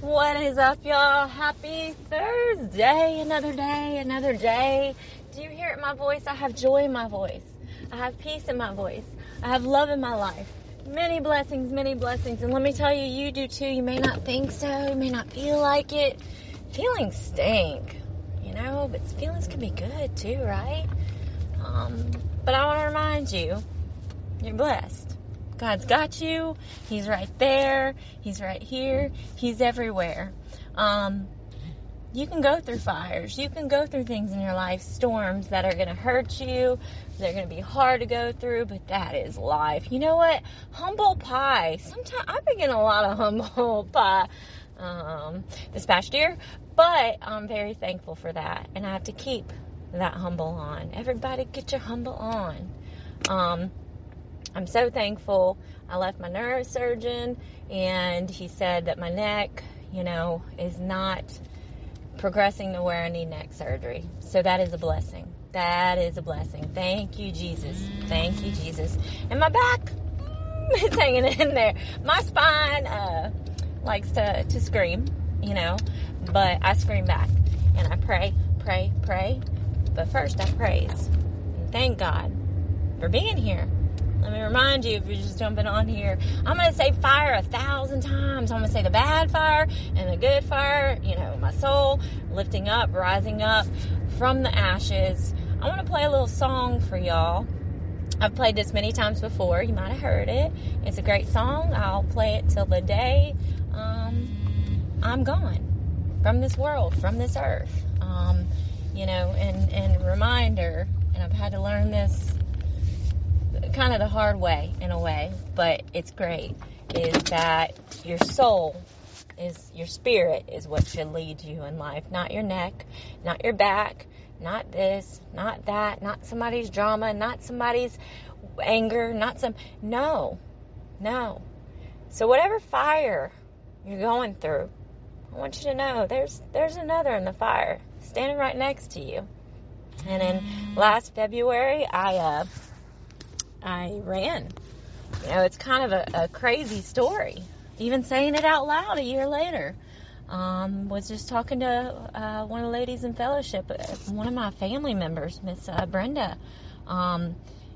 What is up, y'all? Happy Thursday. Another day, another day. Do you hear it in my voice? I have joy in my voice. I have peace in my voice. I have love in my life. Many blessings, many blessings. And let me tell you, you do too. You may not think so. You may not feel like it. Feelings stink, you know, but feelings can be good too, right? Um, but I want to remind you, you're blessed. God's got you. He's right there. He's right here. He's everywhere. Um, you can go through fires. You can go through things in your life, storms that are going to hurt you. They're going to be hard to go through, but that is life. You know what? Humble pie. Sometimes I've been getting a lot of humble pie um, this past year, but I'm very thankful for that, and I have to keep that humble on. Everybody, get your humble on. Um, I'm so thankful. I left my neurosurgeon and he said that my neck, you know, is not progressing to where I need neck surgery. So that is a blessing. That is a blessing. Thank you, Jesus. Thank you, Jesus. And my back is hanging in there. My spine uh, likes to, to scream, you know, but I scream back and I pray, pray, pray. But first I praise. And thank God for being here. Let me remind you, if you're just jumping on here, I'm going to say fire a thousand times. I'm going to say the bad fire and the good fire, you know, my soul lifting up, rising up from the ashes. I want to play a little song for y'all. I've played this many times before. You might have heard it. It's a great song. I'll play it till the day um, I'm gone from this world, from this earth. Um, you know, and, and reminder, and I've had to learn this kind of the hard way in a way, but it's great, is that your soul is your spirit is what should lead you in life, not your neck, not your back, not this, not that, not somebody's drama, not somebody's anger, not some no. No. So whatever fire you're going through, I want you to know there's there's another in the fire standing right next to you. And in last February, I uh, I ran. You know, it's kind of a, a crazy story. Even saying it out loud a year later. Um, was just talking to uh, one of the ladies in fellowship, uh, one of my family members, Miss uh, Brenda, um,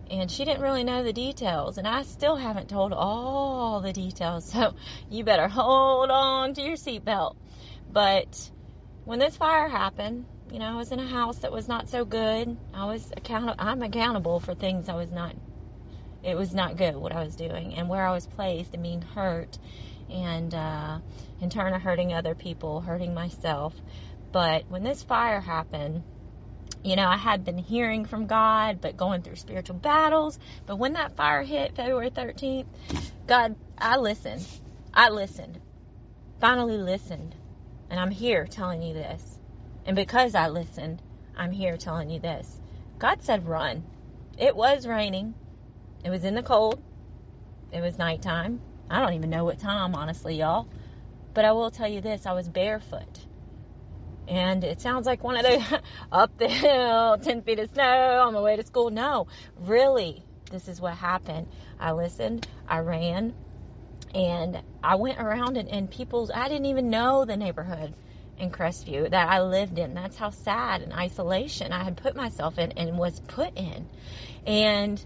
and she didn't really know the details, and I still haven't told all the details. So you better hold on to your seatbelt. But when this fire happened, you know, I was in a house that was not so good. I was account- I'm accountable for things I was not it was not good what I was doing and where I was placed. and being hurt and uh, in turn hurting other people, hurting myself. But when this fire happened, you know, I had been hearing from God, but going through spiritual battles. But when that fire hit February 13th, God, I listened. I listened. Finally listened. And I'm here telling you this. And because I listened, I'm here telling you this. God said run. It was raining. It was in the cold. It was nighttime. I don't even know what time, honestly, y'all. But I will tell you this I was barefoot. And it sounds like one of those up the hill, 10 feet of snow on my way to school. No, really, this is what happened. I listened, I ran, and I went around and, and people's, I didn't even know the neighborhood in Crestview that I lived in. That's how sad and isolation I had put myself in and was put in. And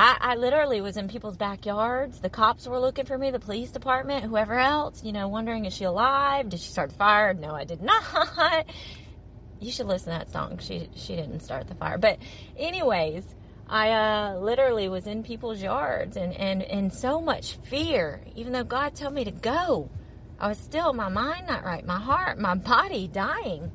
I, I literally was in people's backyards. The cops were looking for me, the police department, whoever else, you know, wondering is she alive? Did she start the fire? No, I did not. you should listen to that song. She she didn't start the fire. But anyways, I uh, literally was in people's yards and, and, and so much fear, even though God told me to go. I was still, my mind not right, my heart, my body dying,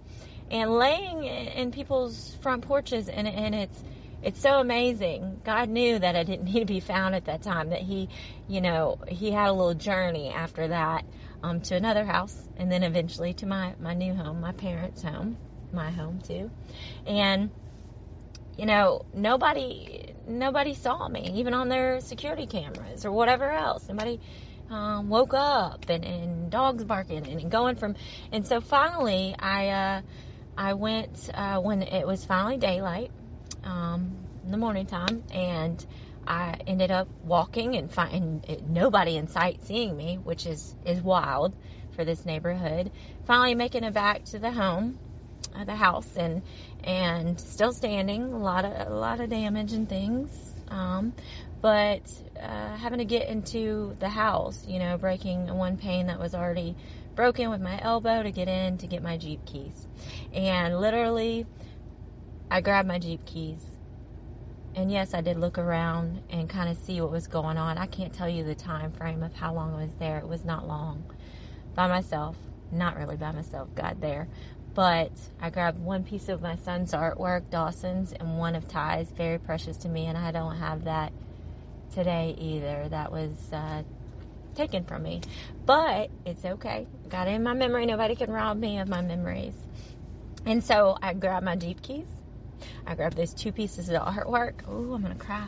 and laying in people's front porches, and, and it's, it's so amazing. God knew that I didn't need to be found at that time, that He, you know, He had a little journey after that um, to another house, and then eventually to my, my new home, my parents' home, my home too. And, you know, nobody, nobody saw me, even on their security cameras or whatever else. Nobody, um, woke up and, and dogs barking and, going from, and so finally I, uh, I went, uh, when it was finally daylight, um, in the morning time and I ended up walking and find nobody in sight seeing me, which is is wild for this neighborhood. Finally making it back to the home, uh, the house, and and still standing. A lot of a lot of damage and things, um, but uh, having to get into the house, you know, breaking one pane that was already broken with my elbow to get in to get my Jeep keys, and literally, I grabbed my Jeep keys and yes, I did look around and kind of see what was going on. I can't tell you the time frame of how long I was there. It was not long. By myself. Not really by myself, God there. But I grabbed one piece of my son's artwork, Dawson's, and one of Ty's, very precious to me, and I don't have that today either. That was uh, taken from me. But it's okay. Got it in my memory. Nobody can rob me of my memories. And so I grabbed my Jeep keys I grabbed those two pieces of artwork. Ooh, I'm gonna cry.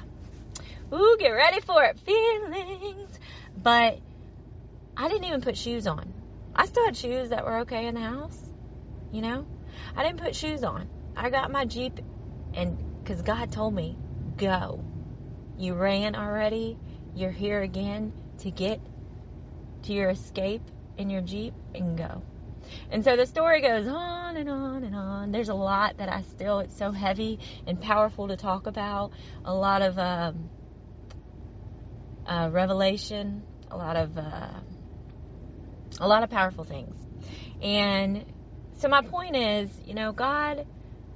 Ooh, get ready for it. Feelings. But I didn't even put shoes on. I still had shoes that were okay in the house. You know? I didn't put shoes on. I got my Jeep and because God told me, go. You ran already. You're here again to get to your escape in your Jeep and go. And so the story goes on and on and on. There's a lot that I still, it's so heavy and powerful to talk about. A lot of um, uh, revelation, a lot of uh, a lot of powerful things. And so my point is, you know, God,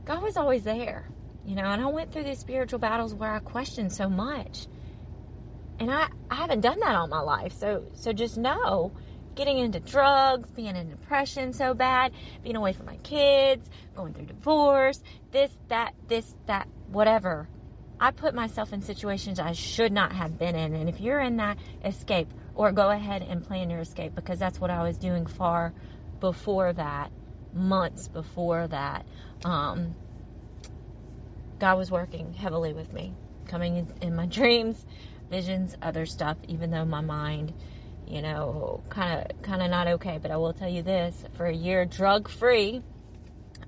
God was always there, you know. And I went through these spiritual battles where I questioned so much, and I I haven't done that all my life. So so just know getting into drugs, being in depression so bad, being away from my kids, going through divorce, this, that, this, that, whatever. I put myself in situations I should not have been in. And if you're in that, escape or go ahead and plan your escape because that's what I was doing far before that, months before that. Um, God was working heavily with me, coming in, in my dreams, visions, other stuff, even though my mind you know, kind of kind of not okay. But I will tell you this: for a year drug free,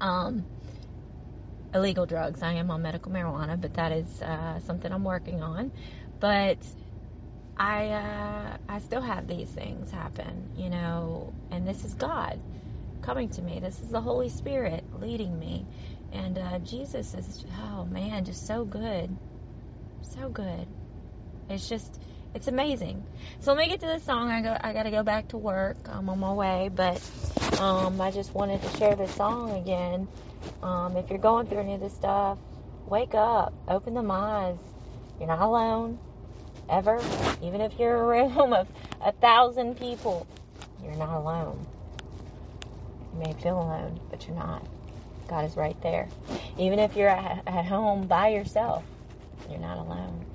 um, illegal drugs. I am on medical marijuana, but that is uh, something I'm working on. But I uh, I still have these things happen, you know, and this is God coming to me. This is the Holy Spirit leading me, and uh, Jesus is oh man, just so good, so good. It's just it's amazing. So let me get to this song. I go. I got to go back to work. I'm on my way, but um, I just wanted to share this song again. Um, if you're going through any of this stuff, wake up. Open the eyes. You're not alone, ever. Even if you're a room of a thousand people, you're not alone. You may feel alone, but you're not. God is right there. Even if you're at, at home by yourself, you're not alone.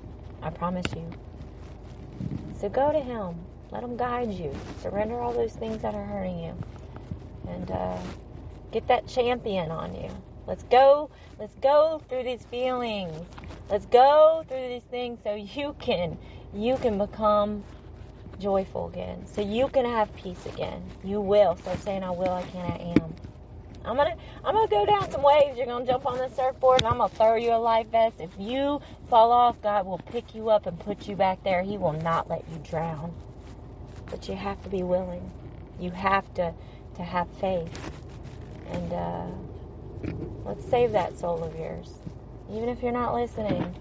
I promise you. So go to Him. Let Him guide you. Surrender all those things that are hurting you. And uh, get that champion on you. Let's go. Let's go through these feelings. Let's go through these things so you can you can become joyful again. So you can have peace again. You will. Start saying I will, I can, I am. I'm gonna I'm gonna go down some waves. You're gonna jump on the surfboard and I'm gonna throw you a life vest. If you fall off, God will pick you up and put you back there. He will not let you drown. But you have to be willing. You have to to have faith. And uh, let's save that soul of yours. Even if you're not listening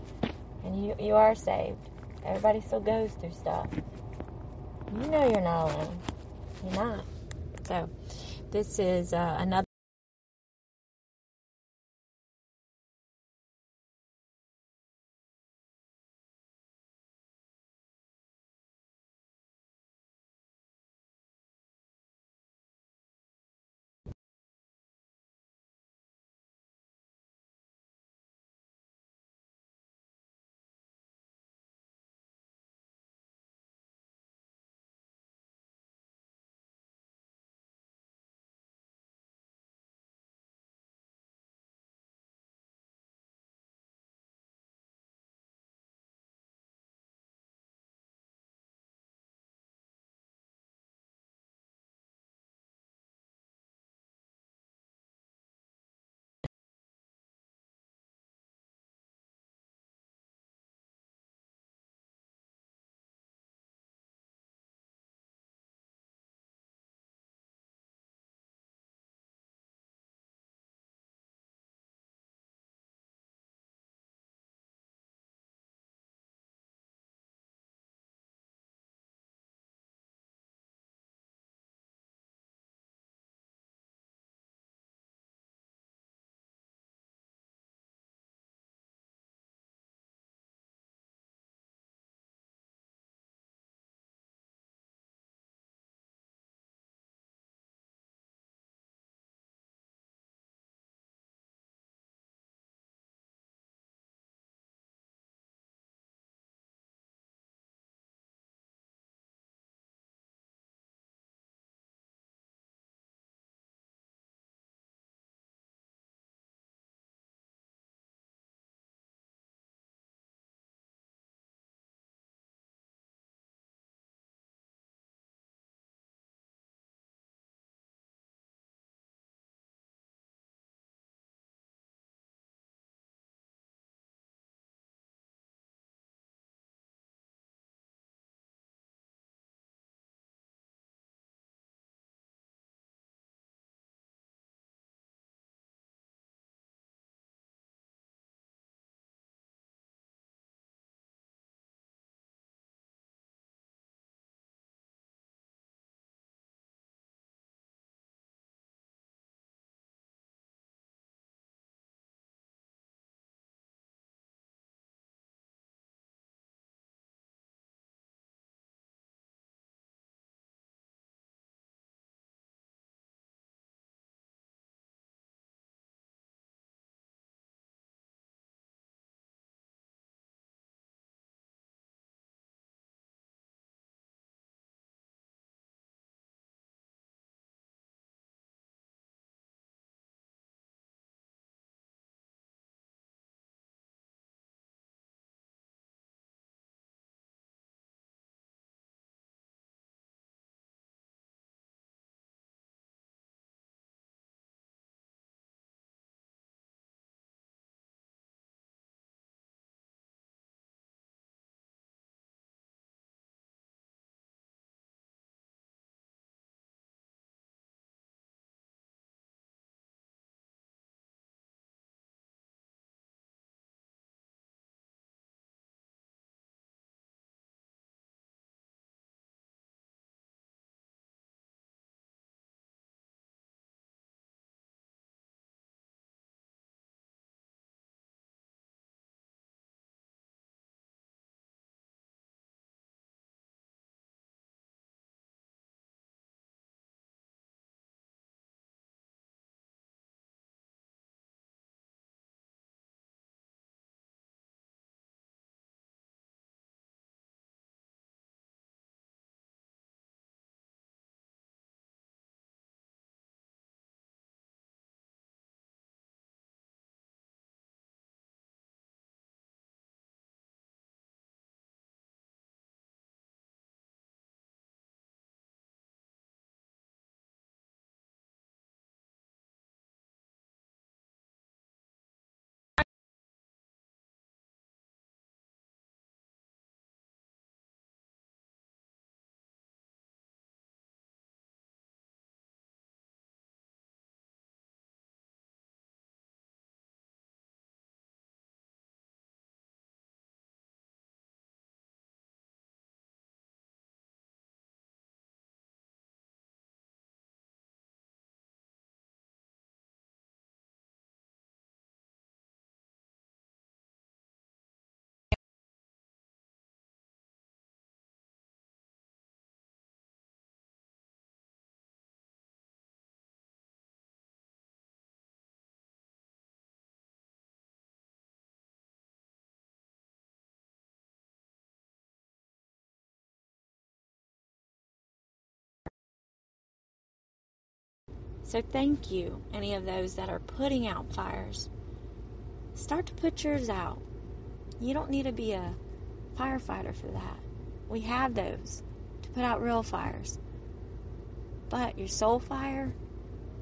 and you, you are saved. Everybody still goes through stuff. You know you're not alone. You're not. So this is uh, another So thank you, any of those that are putting out fires. Start to put yours out. You don't need to be a firefighter for that. We have those to put out real fires. But your soul fire,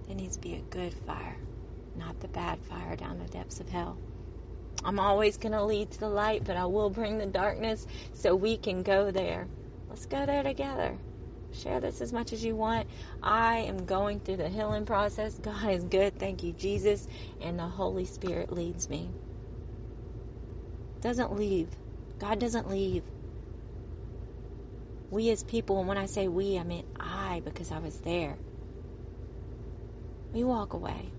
it needs to be a good fire, not the bad fire down the depths of hell. I'm always going to lead to the light, but I will bring the darkness so we can go there. Let's go there together. Share this as much as you want. I am going through the healing process. God is good. Thank you, Jesus. And the Holy Spirit leads me. Doesn't leave. God doesn't leave. We as people, and when I say we, I mean I because I was there. We walk away.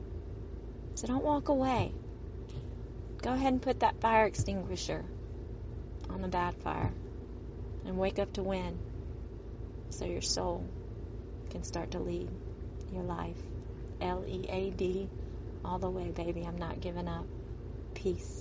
So don't walk away. Go ahead and put that fire extinguisher on the bad fire and wake up to win so your soul can start to lead your life. L E A D, all the way, baby. I'm not giving up. Peace.